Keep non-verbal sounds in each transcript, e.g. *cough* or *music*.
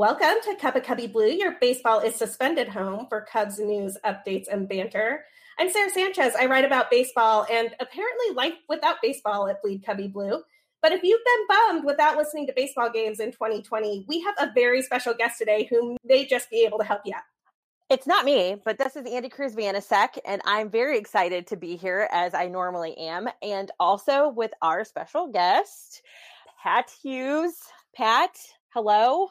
Welcome to Cubbie Blue, your baseball is suspended home for Cubs news, updates, and banter. I'm Sarah Sanchez. I write about baseball and apparently life without baseball at Bleed Cubbie Blue. But if you've been bummed without listening to baseball games in 2020, we have a very special guest today who may just be able to help you out. It's not me, but this is Andy Cruz Vanasek, and I'm very excited to be here as I normally am, and also with our special guest, Pat Hughes. Pat, hello.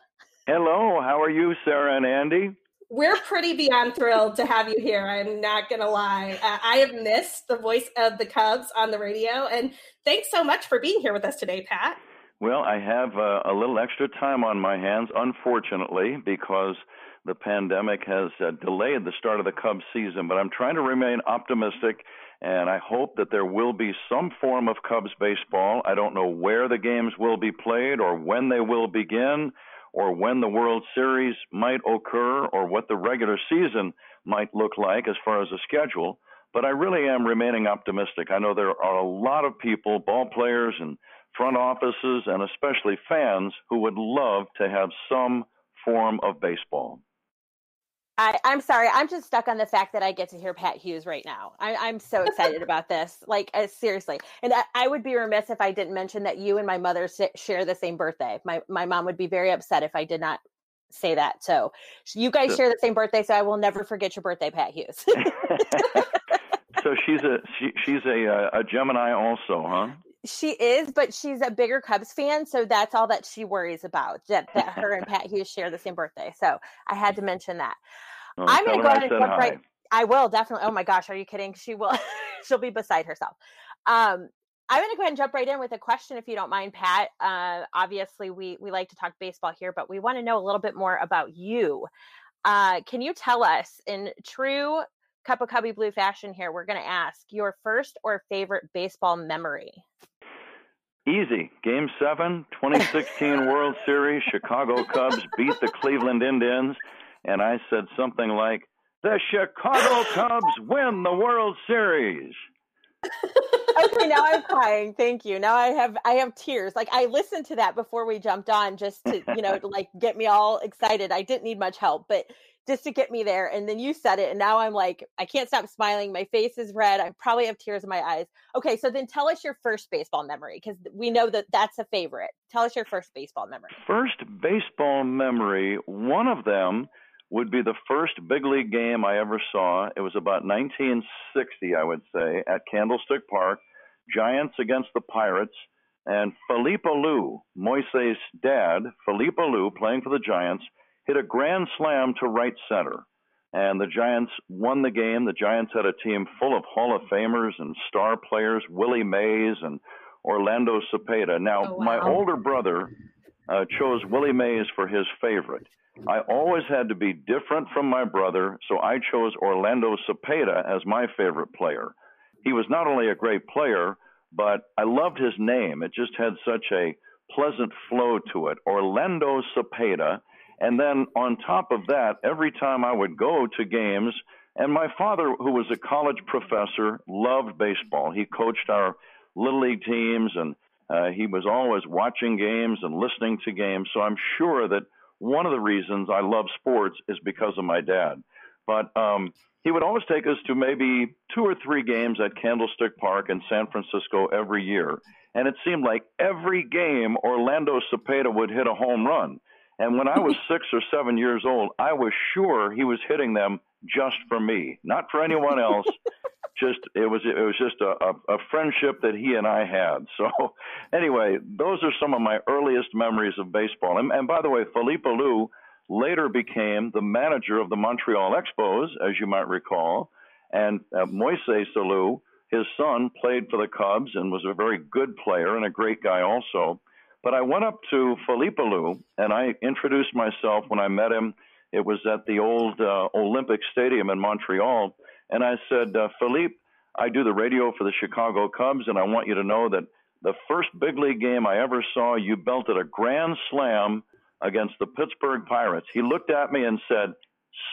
Hello, how are you, Sarah and Andy? We're pretty beyond thrilled to have you here. I'm not going to lie. Uh, I have missed the voice of the Cubs on the radio, and thanks so much for being here with us today, Pat. Well, I have uh, a little extra time on my hands, unfortunately, because the pandemic has uh, delayed the start of the Cubs season, but I'm trying to remain optimistic and I hope that there will be some form of Cubs baseball. I don't know where the games will be played or when they will begin or when the World Series might occur or what the regular season might look like as far as a schedule. But I really am remaining optimistic. I know there are a lot of people, ball players and front offices, and especially fans, who would love to have some form of baseball. I, am sorry. I'm just stuck on the fact that I get to hear Pat Hughes right now. I, am so *laughs* excited about this. Like, uh, seriously. And I, I, would be remiss if I didn't mention that you and my mother share the same birthday. My, my mom would be very upset if I did not say that. So you guys share the same birthday. So I will never forget your birthday, Pat Hughes. *laughs* so she's a she, she's a uh, a Gemini also, huh? She is, but she's a bigger Cubs fan, so that's all that she worries about. That, that *laughs* her and Pat Hughes share the same birthday. So I had to mention that. Well, I'm going to go ahead and jump right. I will definitely. Oh my gosh, are you kidding? She will. *laughs* she'll be beside herself. Um, I'm going to go ahead and jump right in with a question, if you don't mind, Pat. Uh, obviously, we we like to talk baseball here, but we want to know a little bit more about you. Uh, can you tell us, in true Cup of Cubbie Blue fashion, here, we're going to ask your first or favorite baseball memory? Easy. Game seven, 2016 *laughs* World Series. Chicago Cubs beat the Cleveland Indians and I said something like, "The Chicago Cubs win the World Series." *laughs* okay, now I'm crying. Thank you. Now I have I have tears. Like I listened to that before we jumped on just to, you know, like get me all excited. I didn't need much help, but just to get me there. And then you said it, and now I'm like, I can't stop smiling. My face is red. I probably have tears in my eyes. Okay, so then tell us your first baseball memory because we know that that's a favorite. Tell us your first baseball memory. First baseball memory. One of them would be the first big league game I ever saw. It was about 1960, I would say, at Candlestick Park, Giants against the Pirates, and Felipe Alou, Moises' dad, Felipe Alou, playing for the Giants, hit a grand slam to right center. And the Giants won the game. The Giants had a team full of Hall of Famers and star players, Willie Mays and Orlando Cepeda. Now, oh, wow. my older brother uh, chose Willie Mays for his favorite. I always had to be different from my brother, so I chose Orlando Cepeda as my favorite player. He was not only a great player, but I loved his name. It just had such a pleasant flow to it. Orlando Cepeda. And then on top of that, every time I would go to games, and my father, who was a college professor, loved baseball. He coached our little league teams, and uh, he was always watching games and listening to games. So I'm sure that one of the reasons I love sports is because of my dad. But um, he would always take us to maybe two or three games at Candlestick Park in San Francisco every year. And it seemed like every game Orlando Cepeda would hit a home run. And when I was *laughs* six or seven years old, I was sure he was hitting them just for me, not for anyone else. *laughs* just it was it was just a, a, a friendship that he and I had. So *laughs* anyway, those are some of my earliest memories of baseball. And, and by the way, Felipe Alou later became the manager of the Montreal Expos, as you might recall, and uh, Moises Alou, his son, played for the Cubs and was a very good player and a great guy also. But I went up to Felipe Alou and I introduced myself when I met him. It was at the old uh, Olympic Stadium in Montreal and I said, uh, Felipe, I do the radio for the Chicago Cubs, and I want you to know that the first big league game I ever saw, you belted a grand slam against the Pittsburgh Pirates. He looked at me and said,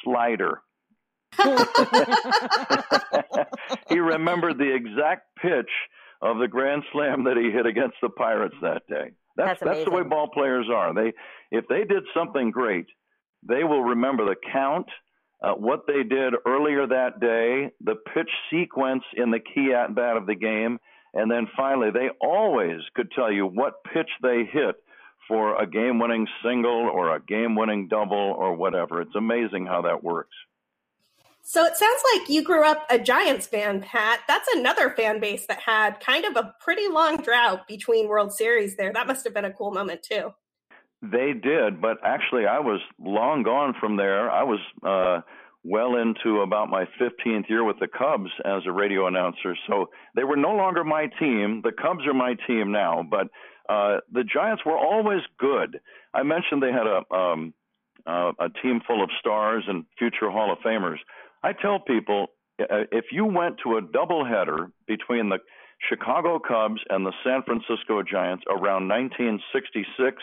Slider. *laughs* he remembered the exact pitch of the grand slam that he hit against the Pirates that day. That's that's, that's the way ball players are. They if they did something great, they will remember the count, uh, what they did earlier that day, the pitch sequence in the key at bat of the game, and then finally they always could tell you what pitch they hit for a game-winning single or a game-winning double or whatever. It's amazing how that works. So it sounds like you grew up a Giants fan, Pat. That's another fan base that had kind of a pretty long drought between World Series there. That must have been a cool moment too. They did, but actually I was long gone from there. I was uh well into about my 15th year with the Cubs as a radio announcer. So they were no longer my team. The Cubs are my team now, but uh the Giants were always good. I mentioned they had a um uh, a team full of stars and future Hall of Famers. I tell people uh, if you went to a doubleheader between the Chicago Cubs and the San Francisco Giants around 1966,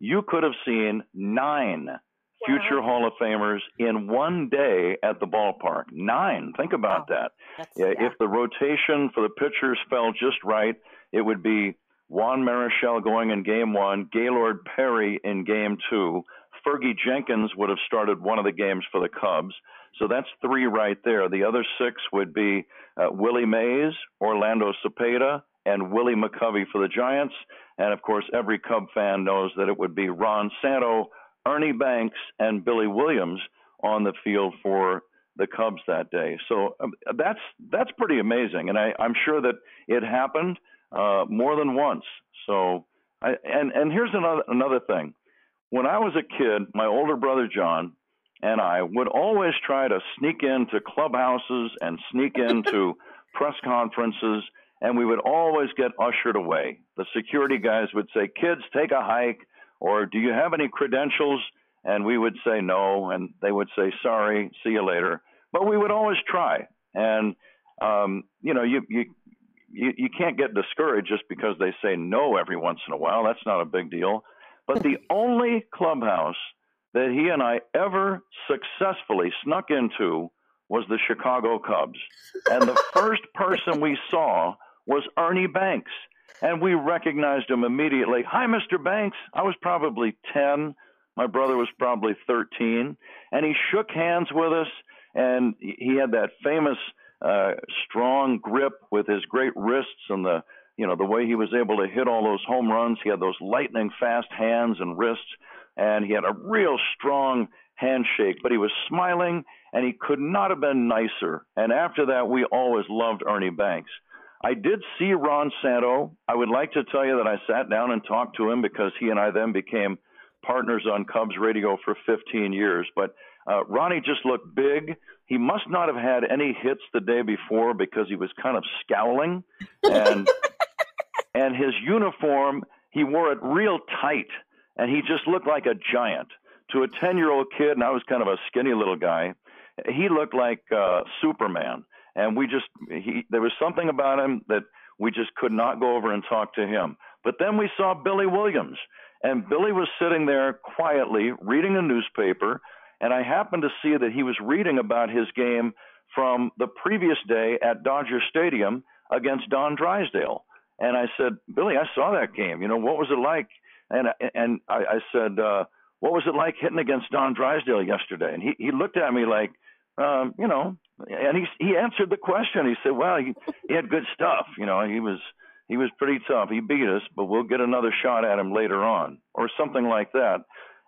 you could have seen nine wow. future Hall of Famers in one day at the ballpark. Nine. Think about wow. that. yeah. If the rotation for the pitchers fell just right, it would be Juan Marichal going in game one, Gaylord Perry in game two. Fergie Jenkins would have started one of the games for the Cubs. So that's three right there. The other six would be uh, Willie Mays, Orlando Cepeda, and Willie McCovey for the Giants. And of course, every Cub fan knows that it would be Ron Santo, Ernie Banks, and Billy Williams on the field for the Cubs that day. So um, that's that's pretty amazing, and I, I'm sure that it happened uh, more than once. So, I, and and here's another another thing. When I was a kid, my older brother John and I would always try to sneak into clubhouses and sneak *laughs* into press conferences, and we would always get ushered away. The security guys would say, Kids, take a hike, or do you have any credentials? And we would say no, and they would say, Sorry, see you later. But we would always try. And, um, you know, you, you, you, you can't get discouraged just because they say no every once in a while. That's not a big deal. But the *laughs* only clubhouse that he and I ever successfully snuck into was the Chicago Cubs. And the *laughs* first person we saw was Ernie Banks. And we recognized him immediately. Hi, Mr. Banks. I was probably 10. My brother was probably 13. And he shook hands with us. And he had that famous uh, strong grip with his great wrists and the, you know, the way he was able to hit all those home runs. He had those lightning fast hands and wrists and he had a real strong handshake, but he was smiling and he could not have been nicer. And after that, we always loved Ernie Banks. I did see Ron Santo. I would like to tell you that I sat down and talked to him because he and I then became partners on Cubs radio for 15 years. But uh, Ronnie just looked big. He must not have had any hits the day before because he was kind of scowling, and *laughs* and his uniform he wore it real tight and he just looked like a giant. To a 10 year old kid and i was kind of a skinny little guy he looked like uh superman. And we just he there was something about him that we just could not go over and talk to him. But then we saw billy williams. And billy was sitting there quietly reading a newspaper and i happened to see that he was reading about his game from the previous day at dodger stadium against don drysdale. And i said billy i saw that game. You know what was it like and and I, I said, uh, "What was it like hitting against Don Drysdale yesterday?" And he he looked at me like, um, you know, and he he answered the question. He said, "Well, he he had good stuff. You know, he was." He was pretty tough. He beat us, but we'll get another shot at him later on, or something like that.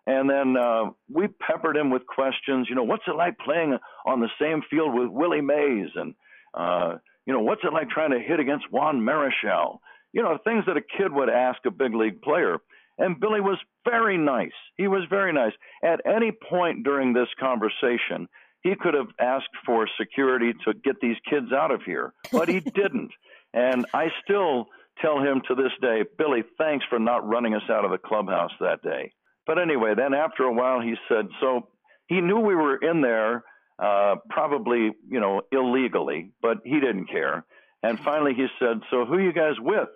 And then uh, we peppered him with questions. You know, what's it like playing on the same field with Willie Mays? And uh, you know, what's it like trying to hit against Juan Marichal? You know, things that a kid would ask a big league player. And Billy was very nice. He was very nice. At any point during this conversation, he could have asked for security to get these kids out of here, but he *laughs* didn't. And I still tell him to this day, Billy, thanks for not running us out of the clubhouse that day. But anyway, then after a while, he said, so he knew we were in there, uh, probably, you know, illegally, but he didn't care. And finally, he said, so who are you guys with?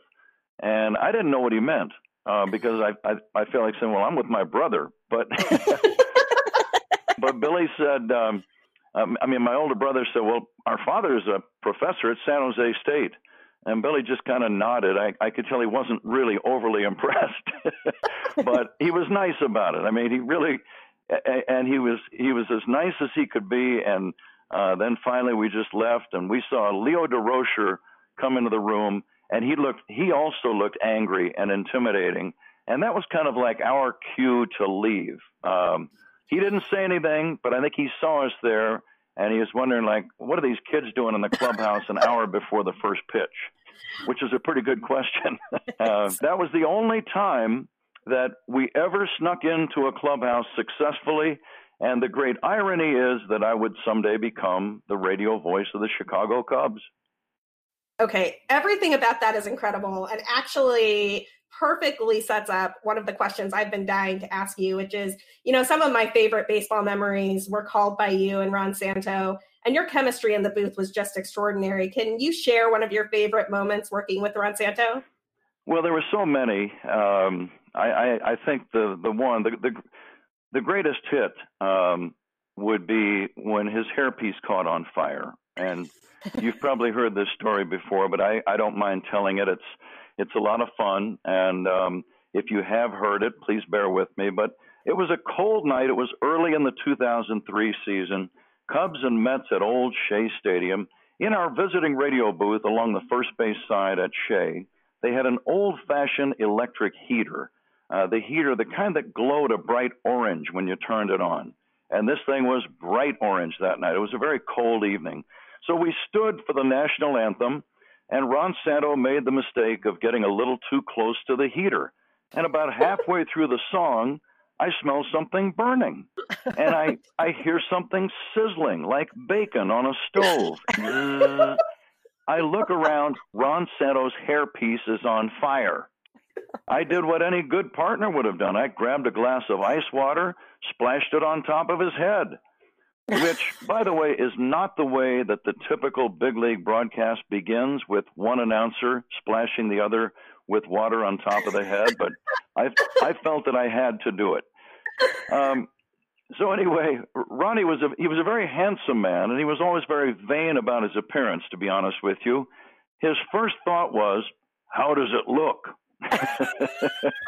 And I didn't know what he meant uh, because I, I I feel like saying, well, I'm with my brother, but *laughs* but Billy said, um, um, I mean, my older brother said, well, our father is a professor at San Jose State, and Billy just kind of nodded. I, I could tell he wasn't really overly *laughs* impressed, *laughs* but he was nice about it. I mean, he really, and he was he was as nice as he could be. And uh, then finally, we just left, and we saw Leo Durocher come into the room, and he looked he also looked angry and intimidating, and that was kind of like our cue to leave. Um, he didn't say anything, but I think he saw us there and he was wondering like, what are these kids doing in the clubhouse an hour before the first pitch? Which is a pretty good question. *laughs* uh, that was the only time that we ever snuck into a clubhouse successfully. And the great irony is that I would someday become the radio voice of the Chicago Cubs. Okay, everything about that is incredible. And actually, perfectly sets up one of the questions I've been dying to ask you, which is, you know, some of my favorite baseball memories were called by you and Ron Santo, and your chemistry in the booth was just extraordinary. Can you share one of your favorite moments working with Ron Santo? Well, there were so many. Um, I, I, I, think the the one the the, the greatest hit um, would be when his hairpiece caught on fire, and you've probably heard this story before, but I, I don't mind telling it. It's it's a lot of fun, and um, if you have heard it, please bear with me. But it was a cold night. It was early in the 2003 season. Cubs and Mets at Old Shea Stadium. In our visiting radio booth along the first base side at Shea, they had an old fashioned electric heater. Uh, the heater, the kind that glowed a bright orange when you turned it on. And this thing was bright orange that night. It was a very cold evening. So we stood for the national anthem and Ron Santo made the mistake of getting a little too close to the heater. And about halfway *laughs* through the song, I smell something burning. And I, *laughs* I hear something sizzling like bacon on a stove. Uh, *laughs* I look around, Ron Santo's hairpiece is on fire. I did what any good partner would have done. I grabbed a glass of ice water, splashed it on top of his head which, by the way, is not the way that the typical big league broadcast begins with one announcer splashing the other with water on top of the head. But I, I felt that I had to do it. Um, so anyway, Ronnie was a he was a very handsome man, and he was always very vain about his appearance. To be honest with you, his first thought was, "How does it look?" *laughs*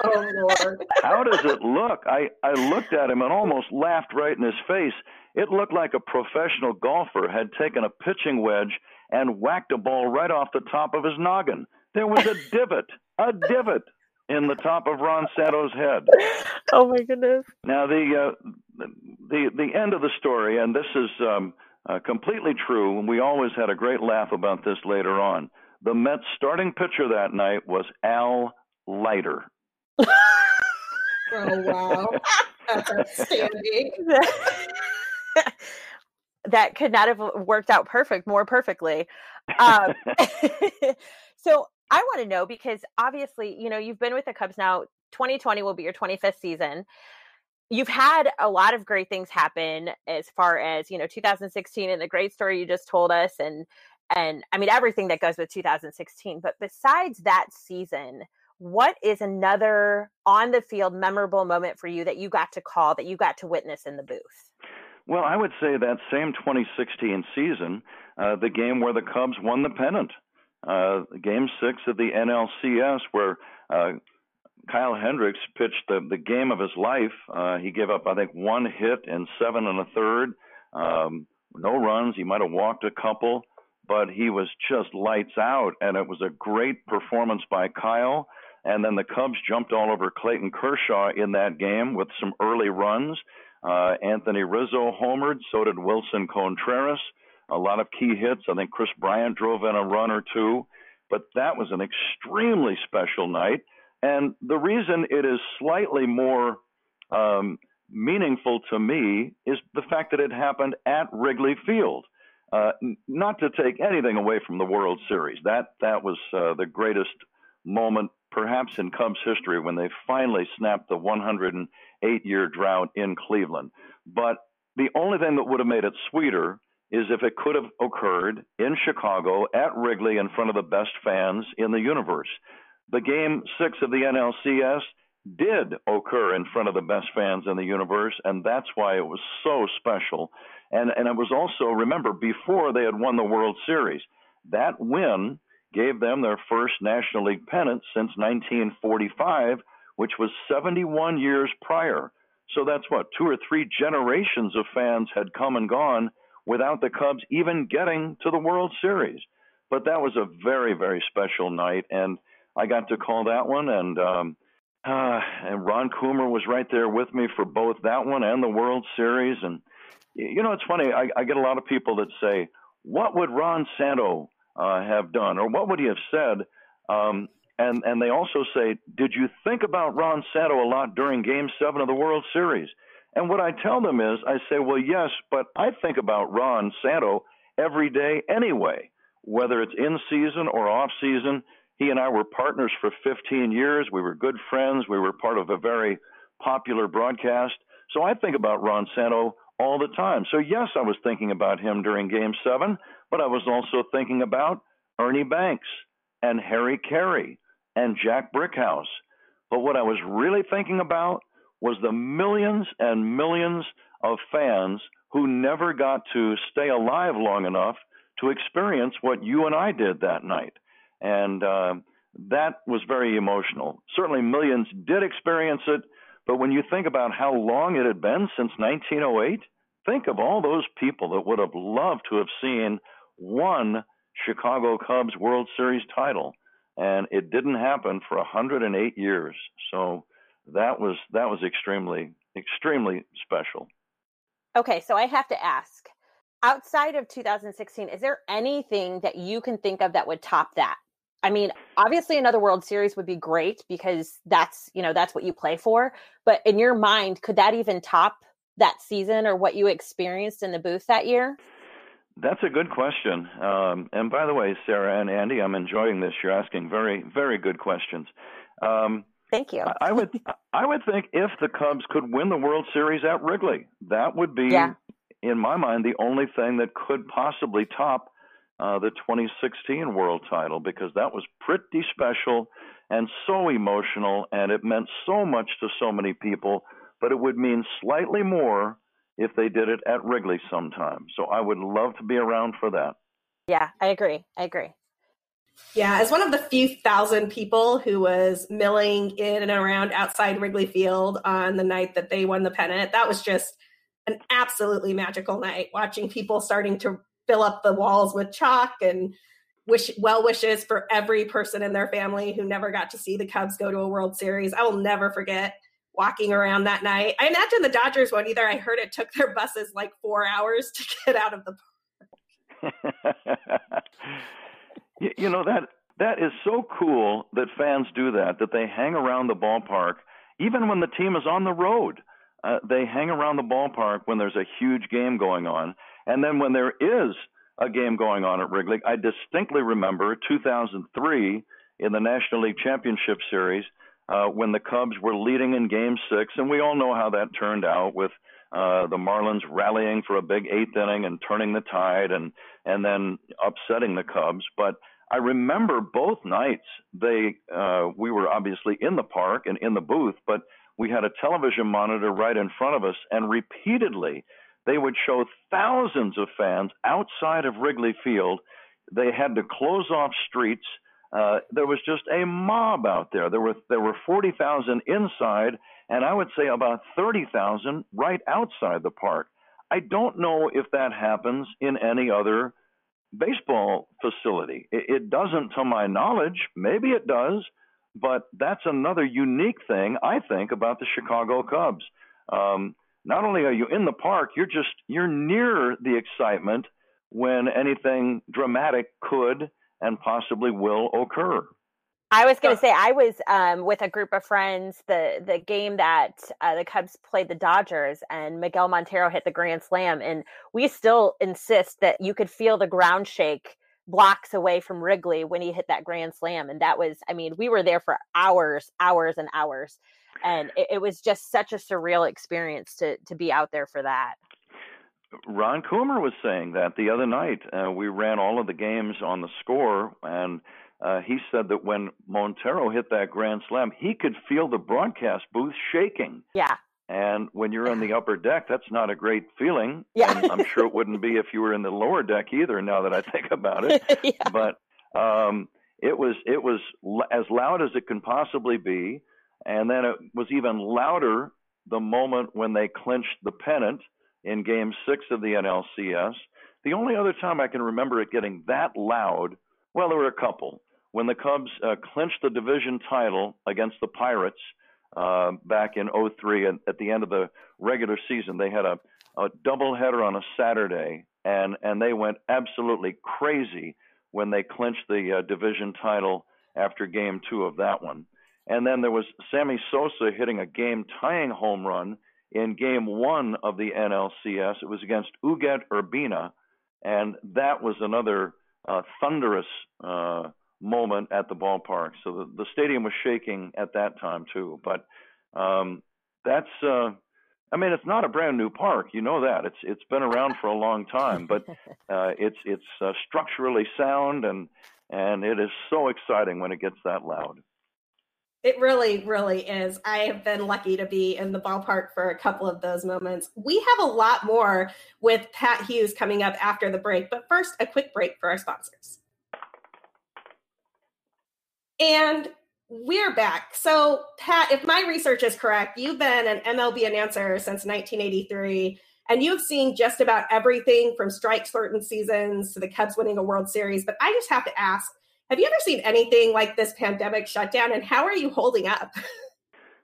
oh Lord! How does it look? I I looked at him and almost laughed right in his face. It looked like a professional golfer had taken a pitching wedge and whacked a ball right off the top of his noggin. There was a divot, a divot in the top of Ron Santo's head. Oh my goodness! Now the uh, the the end of the story, and this is um, uh, completely true. And we always had a great laugh about this later on. The Mets' starting pitcher that night was Al Leiter. oh wow, that's outstanding. *laughs* that could not have worked out perfect more perfectly. Um, *laughs* so I want to know because obviously, you know, you've been with the Cubs now. 2020 will be your 25th season. You've had a lot of great things happen as far as, you know, 2016 and the great story you just told us and and I mean everything that goes with 2016. But besides that season, what is another on the field memorable moment for you that you got to call that you got to witness in the booth? Well, I would say that same 2016 season, uh, the game where the Cubs won the pennant, uh, game six of the NLCS, where uh, Kyle Hendricks pitched the, the game of his life. Uh, he gave up, I think, one hit and seven and a third, um, no runs. He might have walked a couple, but he was just lights out, and it was a great performance by Kyle. And then the Cubs jumped all over Clayton Kershaw in that game with some early runs. Uh, Anthony Rizzo homered, so did Willson Contreras. A lot of key hits. I think Kris Bryant drove in a run or two, but that was an extremely special night. And the reason it is slightly more um, meaningful to me is the fact that it happened at Wrigley Field. Uh, not to take anything away from the World Series, that that was uh, the greatest moment perhaps in Cubs history when they finally snapped the 108 year drought in Cleveland. But the only thing that would have made it sweeter is if it could have occurred in Chicago at Wrigley in front of the best fans in the universe. The game six of the NLCS did occur in front of the best fans in the universe, and that's why it was so special. And and it was also remember before they had won the World Series, that win gave them their first National League pennant since 1945, which was 71 years prior. So that's what, two or three generations of fans had come and gone without the Cubs even getting to the World Series. But that was a very, very special night, and I got to call that one. And um, uh, and Ron Coomer was right there with me for both that one and the World Series. And you know, it's funny. I, I get a lot of people that say, "What would Ron Santo uh, have done, or what would he have said?" Um, and and they also say, "Did you think about Ron Santo a lot during Game Seven of the World Series?" And what I tell them is, I say, "Well, yes, but I think about Ron Santo every day anyway, whether it's in season or off season." He and I were partners for 15 years. We were good friends. We were part of a very popular broadcast. So I think about Ron Santo all the time. So, yes, I was thinking about him during game seven, but I was also thinking about Ernie Banks and Harry Caray and Jack Brickhouse. But what I was really thinking about was the millions and millions of fans who never got to stay alive long enough to experience what you and I did that night and uh, that was very emotional. Certainly, millions did experience it, but when you think about how long it had been since 1908, think of all those people that would have loved to have seen one Chicago Cubs World Series title, and it didn't happen for 108 years. So that was that was extremely extremely special. Okay, so I have to ask outside of 2016 is there anything that you can think of that would top that I mean, obviously another World Series would be great because that's, you know, that's what you play for. But in your mind, could that even top that season or what you experienced in the booth that year? That's a good question. Um, and by the way, Sarah and Andy, I'm enjoying this. You're asking very, very good questions. Um, Thank you. I would, I would think if the Cubs could win the World Series at Wrigley, that would be, yeah. in my mind, the only thing that could possibly top uh, the 2016 world title because that was pretty special and so emotional, and it meant so much to so many people. But it would mean slightly more if they did it at Wrigley sometime. So I would love to be around for that. Yeah, I agree. I agree. Yeah, as one of the few thousand people who was milling in and around outside Wrigley Field on the night that they won the pennant, that was just an absolutely magical night watching people starting to fill up the walls with chalk and wish well wishes for every person in their family who never got to see the Cubs go to a World Series. I will never forget walking around that night. I imagine the Dodgers one either. I heard it took their buses like four hours to *laughs* get out of the *laughs* park. you know that that is so cool that fans do that. That they hang around the ballpark even when the team is on the road. Uh, they hang around the ballpark when there's a huge game going on and then when there is a game going on at Wrigley, I distinctly remember 2003 in the National League Championship Series uh, when the Cubs were leading in Game Six, and we all know how that turned out with uh, the Marlins rallying for a big eighth inning and turning the tide, and and then upsetting the Cubs. But I remember both nights they uh, we were obviously in the park and in the booth, but we had a television monitor right in front of us, and repeatedly they would show thousands of fans outside of Wrigley Field. They had to close off streets. Uh, there was just a mob out there. There were there were 40,000 inside, and I would say about 30,000 right outside the park. I don't know if that happens in any other baseball facility. It, it doesn't, to my knowledge. Maybe it does, but that's another unique thing I think about the Chicago Cubs. Um, not only are you in the park, you're just you're near the excitement when anything dramatic could and possibly will occur. I was going to say I was um, with a group of friends the the game that uh, the Cubs played the Dodgers and Miguel Montero hit the grand slam and we still insist that you could feel the ground shake blocks away from Wrigley when he hit that grand slam and that was I mean we were there for hours hours and hours and it, it, was just such a surreal experience to to be out there for that. Ron Coomer was saying that the other night. Uh, we ran all of the games on the score, and uh, he said that when Montero hit that grand slam, he could feel the broadcast booth shaking. Yeah. And when you're on the upper deck, that's not a great feeling. *laughs* Yeah. And I'm sure it wouldn't be if you were in the lower deck either. Now that I think about it, *laughs* yeah. but um, it was it was as loud as it can possibly be, and then it was even louder the moment when they clinched the pennant in Game Six of the NLCS. The only other time I can remember it getting that loud, well, there were a couple. When the Cubs uh, clinched the division title against the Pirates uh, back in 03 at, at the end of the regular season, they had a, a doubleheader on a Saturday, and, and they went absolutely crazy when they clinched the uh, division title after game two of that one. And then there was Sammy Sosa hitting a game tying home run in game one of the NLCS. It was against Ugueth Urbina, and that was another uh, thunderous uh, moment at the ballpark. So the, the stadium was shaking at that time too. But um, that's, uh, I mean, it's not a brand new park. You know that. It's it's been around for a long time, but *laughs* uh, it's it's uh, structurally sound and and it is so exciting when it gets that loud. It really, really is. I have been lucky to be in the ballpark for a couple of those moments. We have a lot more with Pat Hughes coming up after the break, but first, a quick break for our sponsors. And we're back. So, Pat, if my research is correct, you've been an MLB announcer since 1983, and you've seen just about everything from strike shortened seasons to the Cubs winning a World Series. But I just have to ask have you ever seen anything like this pandemic shutdown, and how are you holding up? *laughs*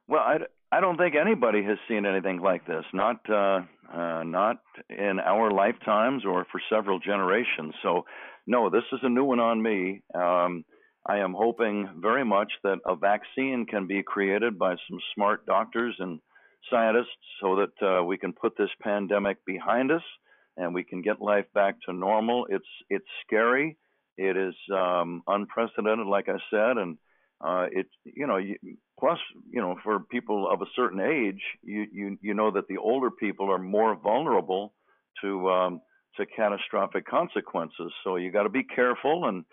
Well, I, I don't think anybody has seen anything like this. Not uh, uh, not in our lifetimes or for several generations. So, no, this is a new one on me. Um, I am hoping very much that a vaccine can be created by some smart doctors and scientists so that uh, we can put this pandemic behind us and we can get life back to normal. It's it's scary. It is um, unprecedented, like I said, and uh, it you know you, plus you know for people of a certain age, you you you know that the older people are more vulnerable to um, to catastrophic consequences. So you got to be careful, and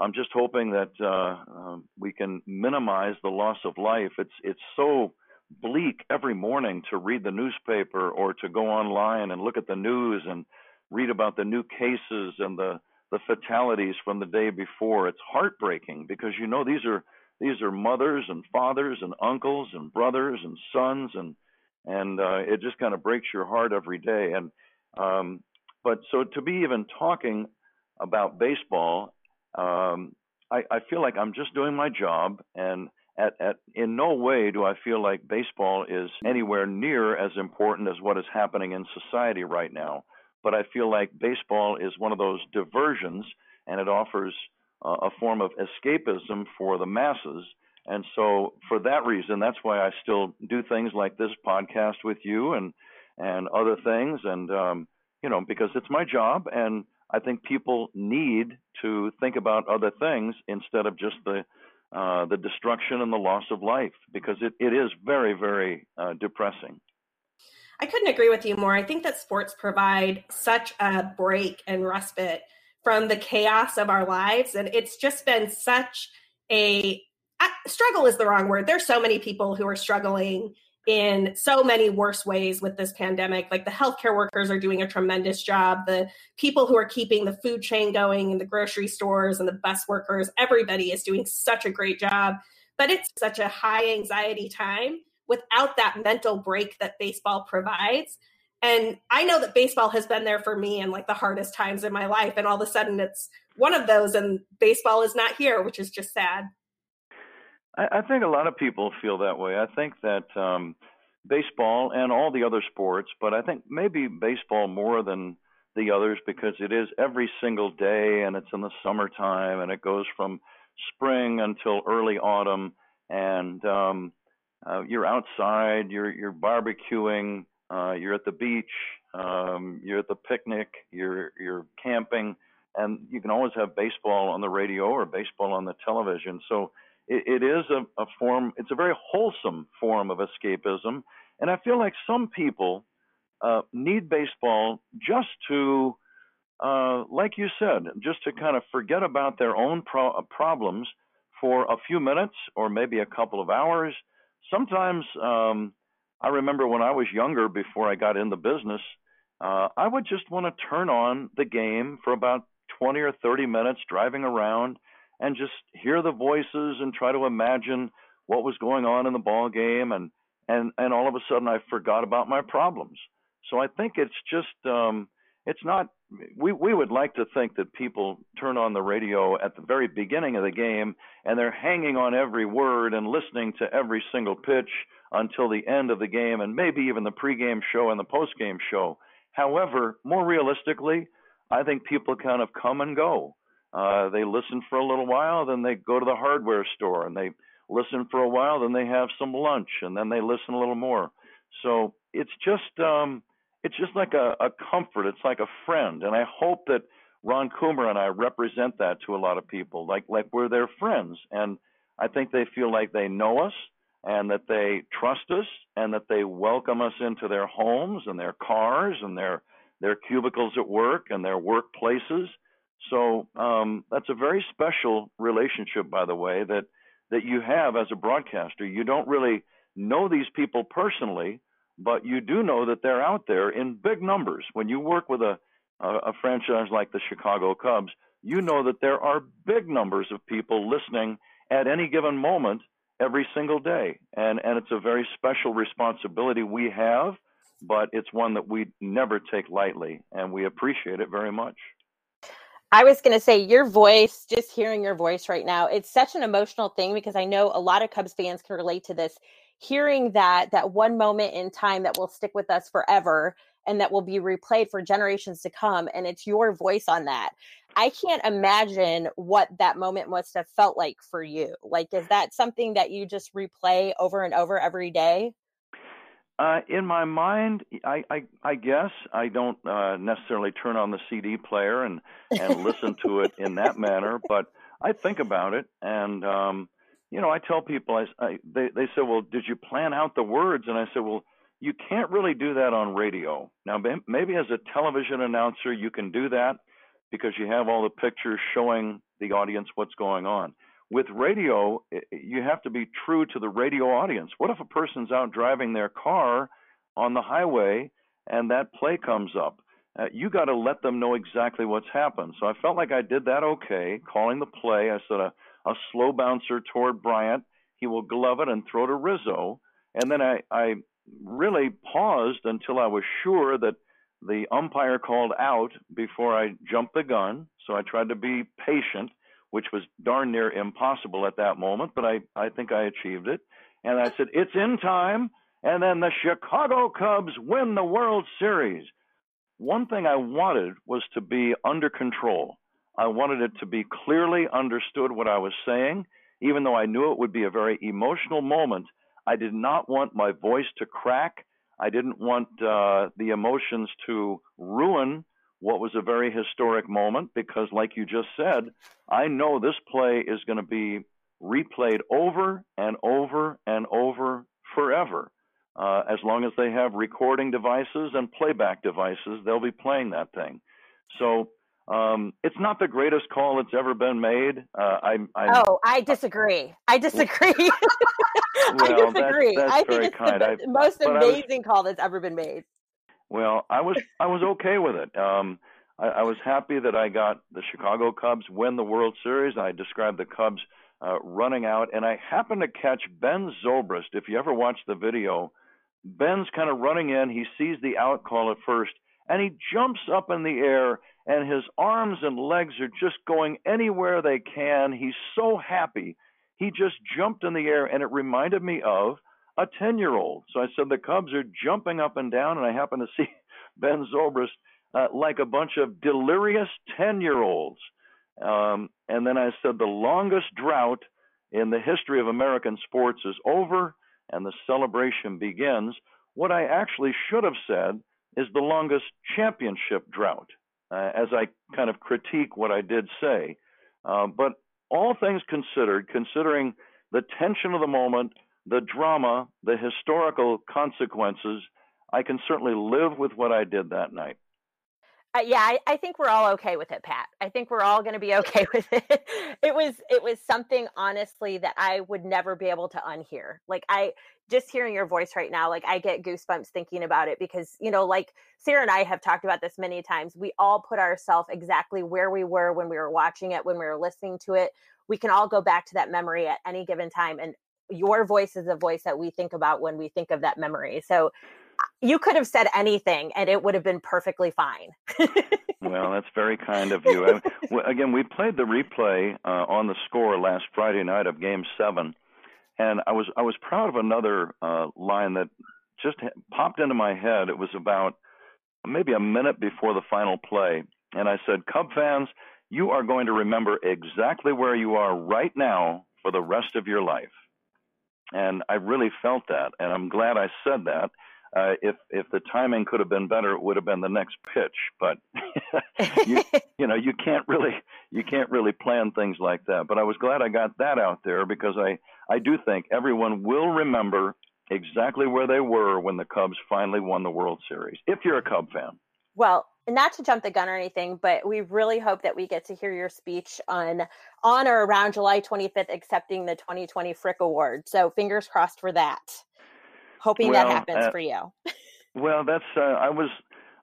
I'm just hoping that uh, uh, we can minimize the loss of life. It's it's so bleak every morning to read the newspaper or to go online and look at the news and read about the new cases and the the fatalities from the day before. It's heartbreaking because you know these are these are mothers and fathers and uncles and brothers and sons and and uh, it just kind of breaks your heart every day. And um, but so to be even talking about baseball, um, I, I feel like I'm just doing my job and. At, at, in no way do I feel like baseball is anywhere near as important as what is happening in society right now but I feel like baseball is one of those diversions and it offers uh, a form of escapism for the masses. And so, for that reason, that's why I still do things like this podcast with you and and other things. And um, you know, because it's my job, and I think people need to think about other things instead of just the uh, the destruction and the loss of life, because it, it is very, very uh, depressing. I couldn't agree with you more. I think that sports provide such a break and respite from the chaos of our lives. And it's just been such a struggle is the wrong word. There's so many people who are struggling in so many worse ways with this pandemic. Like the healthcare workers are doing a tremendous job. The people who are keeping the food chain going in the grocery stores and the bus workers, everybody is doing such a great job. But it's such a high anxiety time without that mental break that baseball provides. And I know that baseball has been there for me in like the hardest times in my life. And all of a sudden it's one of those, and baseball is not here, which is just sad. I, think a lot of people feel that way. I think that um, baseball and all the other sports, but I think maybe baseball more than the others because it is every single day and it's in the summertime and it goes from spring until early autumn. And um, uh, you're outside, you're you're barbecuing, uh, you're at the beach, um, you're at the picnic, you're you're camping, and you can always have baseball on the radio or baseball on the television. So it, it is a, a form. It's a very wholesome form of escapism, and I feel like some people uh, need baseball just to, uh, like you said, just to kind of forget about their own pro- problems for a few minutes or maybe a couple of hours sometimes um, I remember when I was younger, before I got in the business, uh, I would just want to turn on the game for about 20 or 30 minutes driving around and just hear the voices and try to imagine what was going on in the ball game and and and all of a sudden I forgot about my problems. So I think it's just um it's not we we would like to think that people turn on the radio at the very beginning of the game and they're hanging on every word and listening to every single pitch until the end of the game and maybe even the pregame show and the postgame show. However, more realistically, I think people kind of come and go. Uh, they listen for a little while, then they go to the hardware store and they listen for a while, then they have some lunch, and then they listen a little more. So it's just um, it's just like a, a comfort. It's like a friend, and I hope that Ron Coomer and I represent that to a lot of people. Like like we're their friends, and I think they feel like they know us and that they trust us and that they welcome us into their homes and their cars and their their cubicles at work and their workplaces. So um, that's a very special relationship, by the way, that that you have as a broadcaster. You don't really know these people personally, but you do know that they're out there in big numbers. When you work with a, a, a franchise like the Chicago Cubs, you know that there are big numbers of people listening at any given moment every single day. And, and it's a very special responsibility we have, but it's one that we never take lightly, and we appreciate it very much. I was going to say your voice, just hearing your voice right now, it's such an emotional thing because I know a lot of Cubs fans can relate to this. Hearing that that one moment in time that will stick with us forever and that will be replayed for generations to come and it's your voice on that. I can't imagine what that moment must have felt like for you. Like is that something that you just replay over and over every day? Uh, in my mind, I, I, I guess I don't uh, necessarily turn on the CD player and, and listen to it in that manner, but I think about it. And, um, you know, I tell people, I, I, they, they say, well, did you plan out the words? And I said, well, you can't really do that on radio. Now, maybe as a television announcer, you can do that because you have all the pictures showing the audience what's going on with radio, you have to be true to the radio audience. What if a person's out driving their car on the highway and that play comes up? Uh, you got to let them know exactly what's happened. So I felt like I did that okay, calling the play. I said a, a slow bouncer toward Bryant. He will glove it and throw to Rizzo. And then I, I really paused until I was sure that the umpire called out before I jumped the gun. So I tried to be patient which was darn near impossible at that moment, but I, I think I achieved it. And I said, It's in time. And then the Chicago Cubs win the World Series. One thing I wanted was to be under control. I wanted it to be clearly understood what I was saying, even though I knew it would be a very emotional moment. I did not want my voice to crack. I didn't want uh, the emotions to ruin what was a very historic moment because, like you just said, I know this play is going to be replayed over and over and over forever. Uh, as long as they have recording devices and playback devices, they'll be playing that thing. So um, it's not the greatest call that's ever been made. Uh, I, I, oh, I disagree. I disagree. *laughs* well, I disagree. That's, that's I think it's kind. the I, most amazing was, call that's ever been made. Well, I was I was okay with it. Um, I, I was happy that I got the Chicago Cubs win the World Series. I described the Cubs uh, running out, and I happened to catch Ben Zobrist. If you ever watch the video, Ben's kind of running in. He sees the out call at first, and he jumps up in the air, and his arms and legs are just going anywhere they can. He's so happy. He just jumped in the air, and it reminded me of a 10 year old. So I said, The Cubs are jumping up and down, and I happen to *laughs* see Ben Zobrist uh, like a bunch of delirious 10 year olds. Um, and then I said, The longest drought in the history of American sports is over, and the celebration begins. What I actually should have said is the longest championship drought, uh, as I kind of critique what I did say. Uh, but all things considered, considering the tension of the moment, the drama, the historical consequences, I can certainly live with what I did that night. Uh, yeah, I, I, think we're all okay with it, Pat. I think we're all going to be okay *laughs* with it. it was it was something honestly that I would never be able to unhear. Like I just hearing your voice right now, like I get goosebumps thinking about it because you know, like Sarah and I have talked about this many times. We all put ourselves exactly where we were when we were watching it, when we were listening to it we can all go back to that memory at any given time and your voice is a voice that we think about when we think of that memory. So you could have said anything and it would have been perfectly fine. Well that's very kind of you. I, *laughs* again we played the replay uh, on the score last friday night of game seven. And i was i was proud of another uh, line that just popped into my head. It was about maybe a minute before the final play. And i said cub fans you are going to remember exactly where you are right now for the rest of your life. And I really felt that, and I'm glad I said that. Uh, if if the timing could have been better, it would have been the next pitch. But *laughs* you, *laughs* you know, you can't really you can't really plan things like that. But I was glad I got that out there because I I do think everyone will remember exactly where they were when the Cubs finally won the World Series. If you're a Cub fan. Well, not to jump the gun or anything, but we really hope that we get to hear your speech on on or around July 25th, accepting the 2020 Frick Award. So fingers crossed for that. Hoping well, that happens uh, for you. *laughs* well, that's uh, I was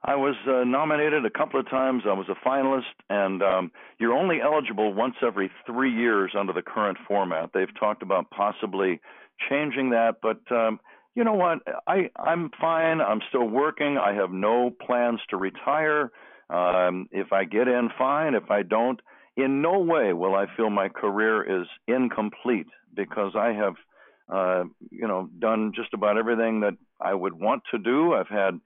I was uh, nominated a couple of times. I was a finalist, and um, you're only eligible once every three years under the current format. They've talked about possibly changing that, but um, you know what? I I'm fine. I'm still working. I have no plans to retire. Um, if I get in, fine. If I don't, in no way will I feel my career is incomplete because I have, uh, you know, done just about everything that I would want to do. I've had.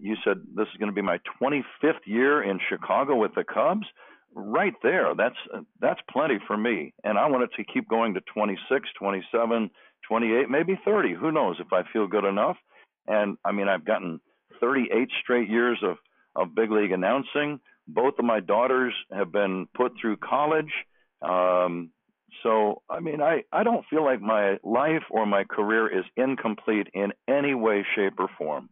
You said this is going to be my 25th year in Chicago with the Cubs. Right there, that's that's plenty for me, and I want it to keep going to 26, 27 28, maybe 30. Who knows if I feel good enough? And I mean, I've gotten 38 straight years of, of big league announcing. Both of my daughters have been put through college. Um, so, I mean, I, I don't feel like my life or my career is incomplete in any way, shape, or form.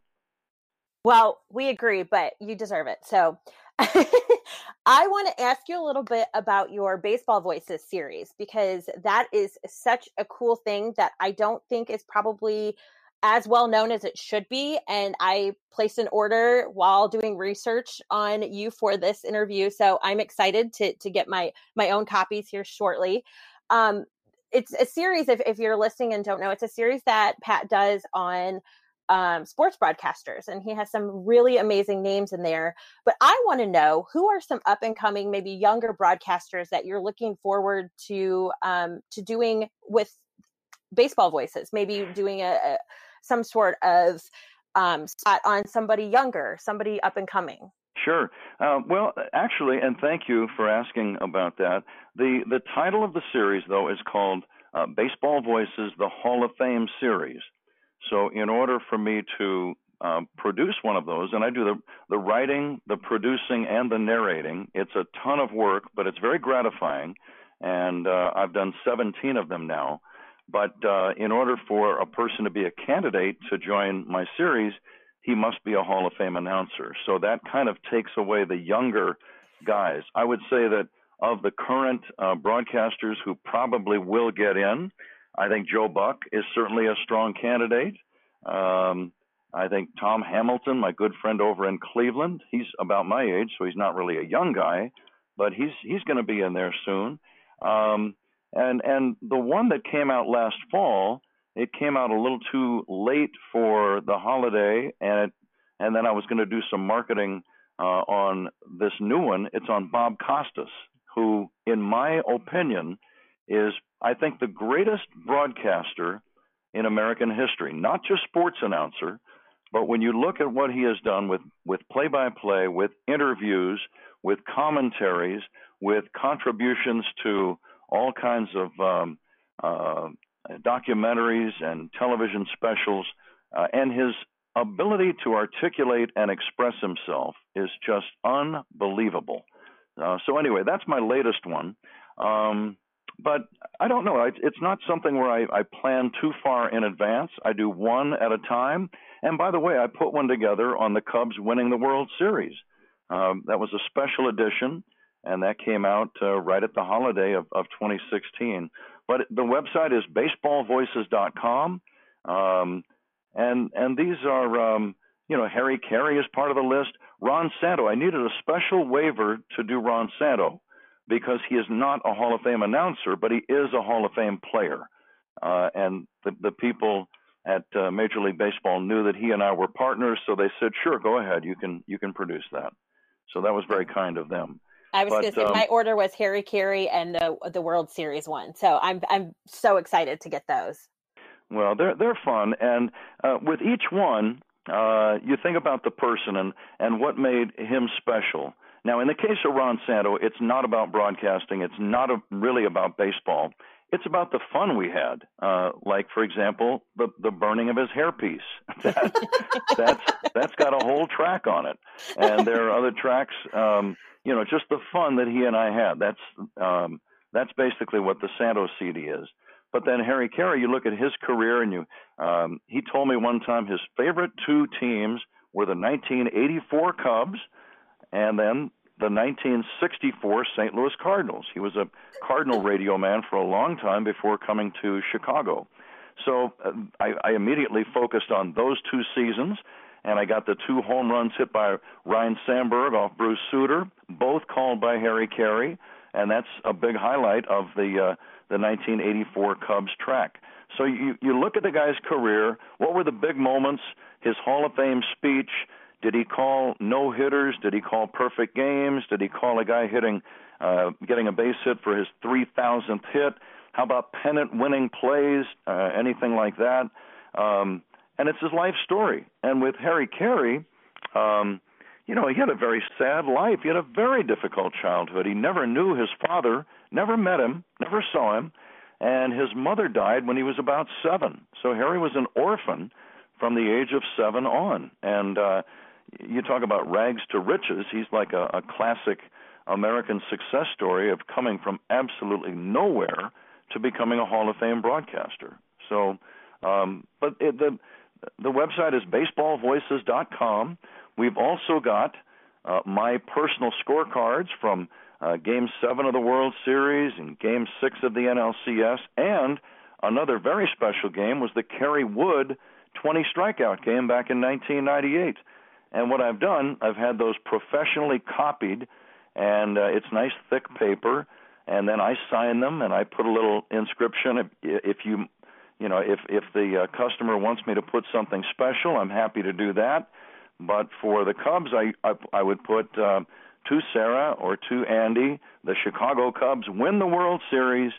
Well, we agree, but you deserve it. So *laughs* I want to ask you a little bit about your Baseball Voices series because that is such a cool thing that I don't think is probably as well known as it should be. And I placed an order while doing research on you for this interview. So I'm excited to to get my my own copies here shortly. Um, it's a series if, if you're listening and don't know, it's a series that Pat does on um, sports broadcasters, and he has some really amazing names in there. But I want to know who are some up and coming, maybe younger broadcasters that you're looking forward to um, to doing with baseball voices, maybe doing a, a some sort of um, spot on somebody younger, somebody up and coming. Sure. Uh, well, actually, and thank you for asking about that. The the title of the series, though, is called uh, Baseball Voices: The Hall of Fame Series. So, in order for me to um, produce one of those, and I do the, the writing, the producing, and the narrating, it's a ton of work, but it's very gratifying. And uh, I've done 17 of them now. But uh, in order for a person to be a candidate to join my series, he must be a Hall of Fame announcer. So that kind of takes away the younger guys. I would say that of the current uh, broadcasters who probably will get in, I think Joe Buck is certainly a strong candidate. Um, I think Tom Hamilton, my good friend over in Cleveland, he's about my age, so he's not really a young guy, but he's he's going to be in there soon. Um, and and the one that came out last fall, it came out a little too late for the holiday, and it, and then I was going to do some marketing uh, on this new one. It's on Bob Costas, who, in my opinion, is I think, the greatest broadcaster in American history, not just sports announcer, but when you look at what he has done with, with play-by-play, with interviews, with commentaries, with contributions to all kinds of um, uh, documentaries and television specials, uh, and his ability to articulate and express himself is just unbelievable. Uh, so anyway, that's my latest one. Um, but I don't know. It's not something where I, I plan too far in advance. I do one at a time. And by the way, I put one together on the Cubs winning the World Series. Um, that was a special edition, and that came out uh, right at the holiday of, of 2016. But the website is baseballvoices.com, um, and and these are um, you know Harry Caray is part of the list. Ron Santo. I needed a special waiver to do Ron Santo because he is not a Hall of Fame announcer, but he is a Hall of Fame player. Uh, and the, the people at uh, Major League Baseball knew that he and I were partners, so they said, "Sure, go ahead. You can you can produce that." So that was very kind of them. I was going to say um, my order was Harry Caray and the the World Series one, so I'm I'm so excited to get those. Well, they're they're fun, and uh, with each one, uh, you think about the person and and what made him special. Now, in the case of Ron Santo, it's not about broadcasting. It's not a, really about baseball. It's about the fun we had. Uh, like, for example, the the burning of his hairpiece. *laughs* That, that's that's got a whole track on it, and there are other tracks. Um, you know, just the fun that he and I had. That's um, that's basically what the Santo CD is. But then Harry Caray, you look at his career, and you um, he told me one time his favorite two teams were the 1984 Cubs and then the 1964 St. Louis Cardinals. He was a Cardinal radio man for a long time before coming to Chicago. So uh, I, I immediately focused on those two seasons, and I got the two home runs hit by Ryne Sandberg off Bruce Sutter, both called by Harry Caray, and that's a big highlight of the uh, the 1984 Cubs track. So you you look at the guy's career. What were the big moments? His Hall of Fame speech did he call no hitters? Did he call perfect games? Did he call a guy hitting, uh, getting a base hit for his 3,000th hit? How about pennant winning plays? Uh, anything like that? Um, and it's his life story. And with Harry Caray, um, you know, he had a very sad life. He had a very difficult childhood. He never knew his father, never met him, never saw him, and his mother died when he was about seven. So Harry was an orphan from the age of seven on. And uh, you talk about rags to riches. He's like a, a classic American success story of coming from absolutely nowhere to becoming a Hall of Fame broadcaster. So, um, but it, the the website is baseballvoices.com. We've also got uh, my personal scorecards from uh, Game Seven of the World Series and Game Six of the NLCS, and another very special game was the Kerry Wood 20 strikeout game back in 1998. And what I've done, I've had those professionally copied, and uh, it's nice thick paper. And then I sign them, and I put a little inscription. If, if you, you know, if if the uh, customer wants me to put something special, I'm happy to do that. But for the Cubs, I I, I would put uh, to Sarah or to Andy. The Chicago Cubs win the World Series.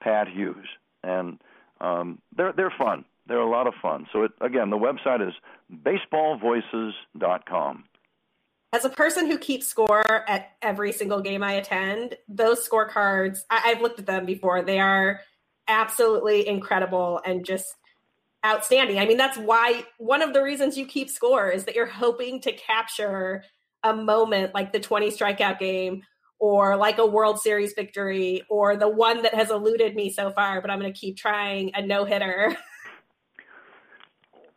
Pat Hughes, and um, they're they're fun. They're a lot of fun. So, it, again, the website is baseballvoices.com. As a person who keeps score at every single game I attend, those scorecards, I, I've looked at them before. They are absolutely incredible and just outstanding. I mean, that's why one of the reasons you keep score is that you're hoping to capture a moment like the 20 strikeout game or like a World Series victory or the one that has eluded me so far, but I'm going to keep trying a no hitter. *laughs*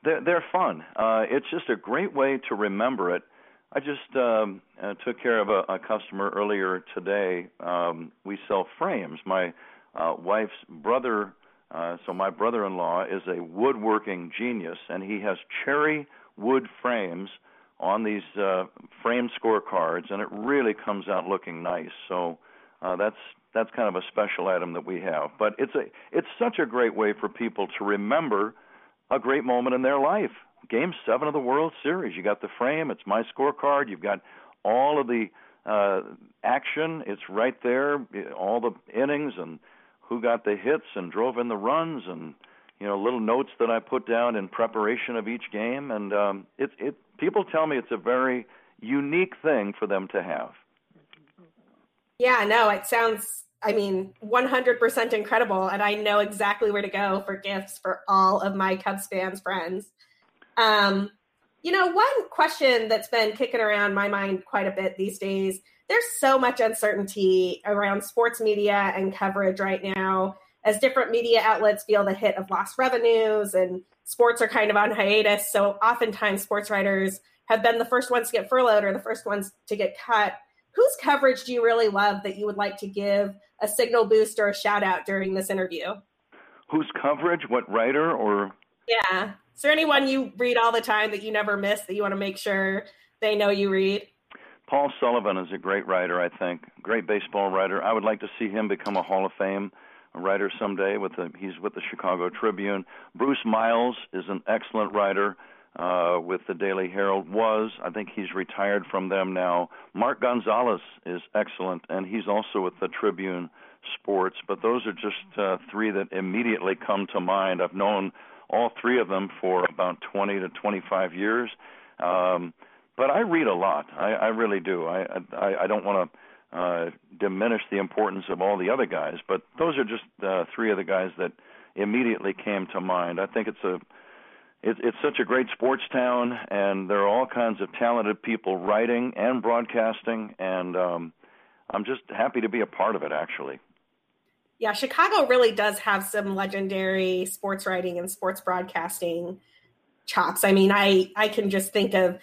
They're, they're fun. Uh, it's just a great way to remember it. I just um, uh, took care of a, a customer earlier today. Um, we sell frames. My uh, wife's brother, uh, so my brother-in-law is a woodworking genius, and he has cherry wood frames on these uh, frame scorecards, and it really comes out looking nice. So uh, that's that's kind of a special item that we have. But it's a it's such a great way for people to remember a great moment in their life. Game seven of the World Series. You got the frame. It's my scorecard. You've got all of the uh, action. It's right there. All the innings and who got the hits and drove in the runs and you know little notes that I put down in preparation of each game. And um, it it people tell me it's a very unique thing for them to have. Yeah, no, it sounds I mean, 100% incredible. And I know exactly where to go for gifts for all of my Cubs fans friends. Um, you know, one question that's been kicking around my mind quite a bit these days there's so much uncertainty around sports media and coverage right now as different media outlets feel the hit of lost revenues and sports are kind of on hiatus. So oftentimes sports writers have been the first ones to get furloughed or the first ones to get cut whose coverage do you really love that you would like to give a signal boost or a shout out during this interview? Whose coverage? What writer or? Yeah. Is there anyone you read all the time that you never miss that you want to make sure they know you read? Paul Sullivan is a great writer, I think, great baseball writer. I would like to see him become a Hall of Fame writer someday. With the, he's with the Chicago Tribune. Bruce Miles is an excellent writer uh, with the Daily Herald. Was I think he's retired from them now. Mark Gonzales is excellent, and he's also with the Tribune Sports. But those are just uh, three that immediately come to mind. I've known all three of them for about 20 to 25 years. Um, but I read a lot. I, I really do. I I, I don't want to uh, diminish the importance of all the other guys, but those are just uh, three of the guys that immediately came to mind. I think it's a it, it's such a great sports town, and there are all kinds of talented people writing and broadcasting, and um, I'm just happy to be a part of it. Actually. Yeah, Chicago really does have some legendary sports writing and sports broadcasting chops. I mean, I I can just think of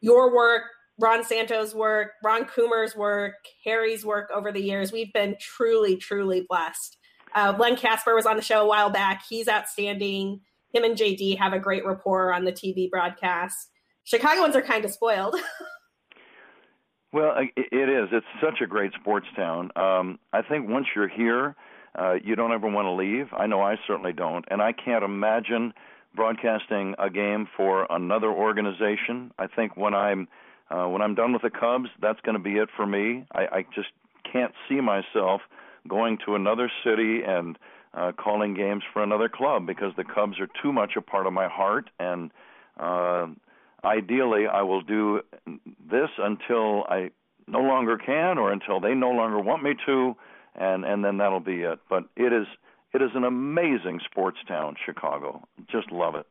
your work, Ron Santo's work, Ron Coomer's work, Harry's work over the years. We've been truly, truly blessed. Uh, Len Kasper was on the show a while back. He's outstanding. Him and JD have a great rapport on the TV broadcast. Chicagoans are kind of spoiled. *laughs* well, it is. It's such a great sports town. Um, I think once you're here, uh, you don't ever want to leave. I know I certainly don't, and I can't imagine broadcasting a game for another organization. I think when I'm uh, when I'm done with the Cubs, that's going to be it for me. I, I just can't see myself going to another city and uh, calling games for another club because the Cubs are too much a part of my heart. And uh, ideally, I will do this until I no longer can or until they no longer want me to, and and then that'll be it. But it is it is an amazing sports town, Chicago. Just love it.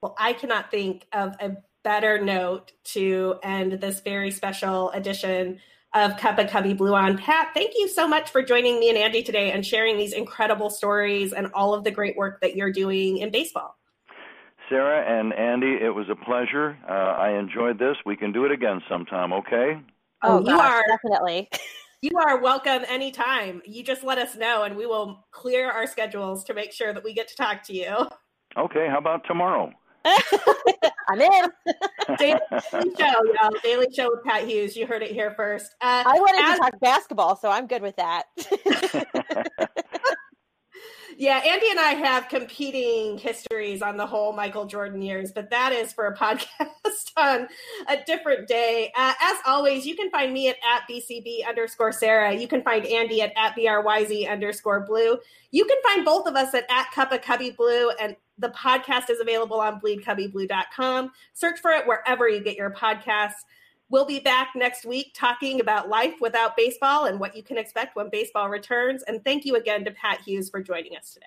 Well, I cannot think of a better note to end this very special edition of Cup of Cubbie Blue on. Pat, thank you so much for joining me and Andy today and sharing these incredible stories and all of the great work that you're doing in baseball. Sarah and Andy, it was a pleasure. Uh, I enjoyed this. We can do it again sometime, okay? Oh, oh you are definitely. *laughs* You are welcome anytime. You just let us know and we will clear our schedules to make sure that we get to talk to you. Okay, how about tomorrow? *laughs* I'm in. *laughs* Daily show, y'all. Daily show with Pat Hughes. You heard it here first. Uh, I wanted as- to talk basketball, so I'm good with that. *laughs* Yeah, Andy and I have competing histories on the whole Michael Jordan years, but that is for a *laughs* podcast on a different day. Uh, as always, you can find me at, at BCB underscore Sarah. You can find Andy at, at BRYZ underscore blue. You can find both of us at, at Cup of Cubbie Blue, and the podcast is available on bleedcubbieblue.com. Search for it wherever you get your podcasts. We'll be back next week talking about life without baseball and what you can expect when baseball returns. And thank you again to Pat Hughes for joining us today.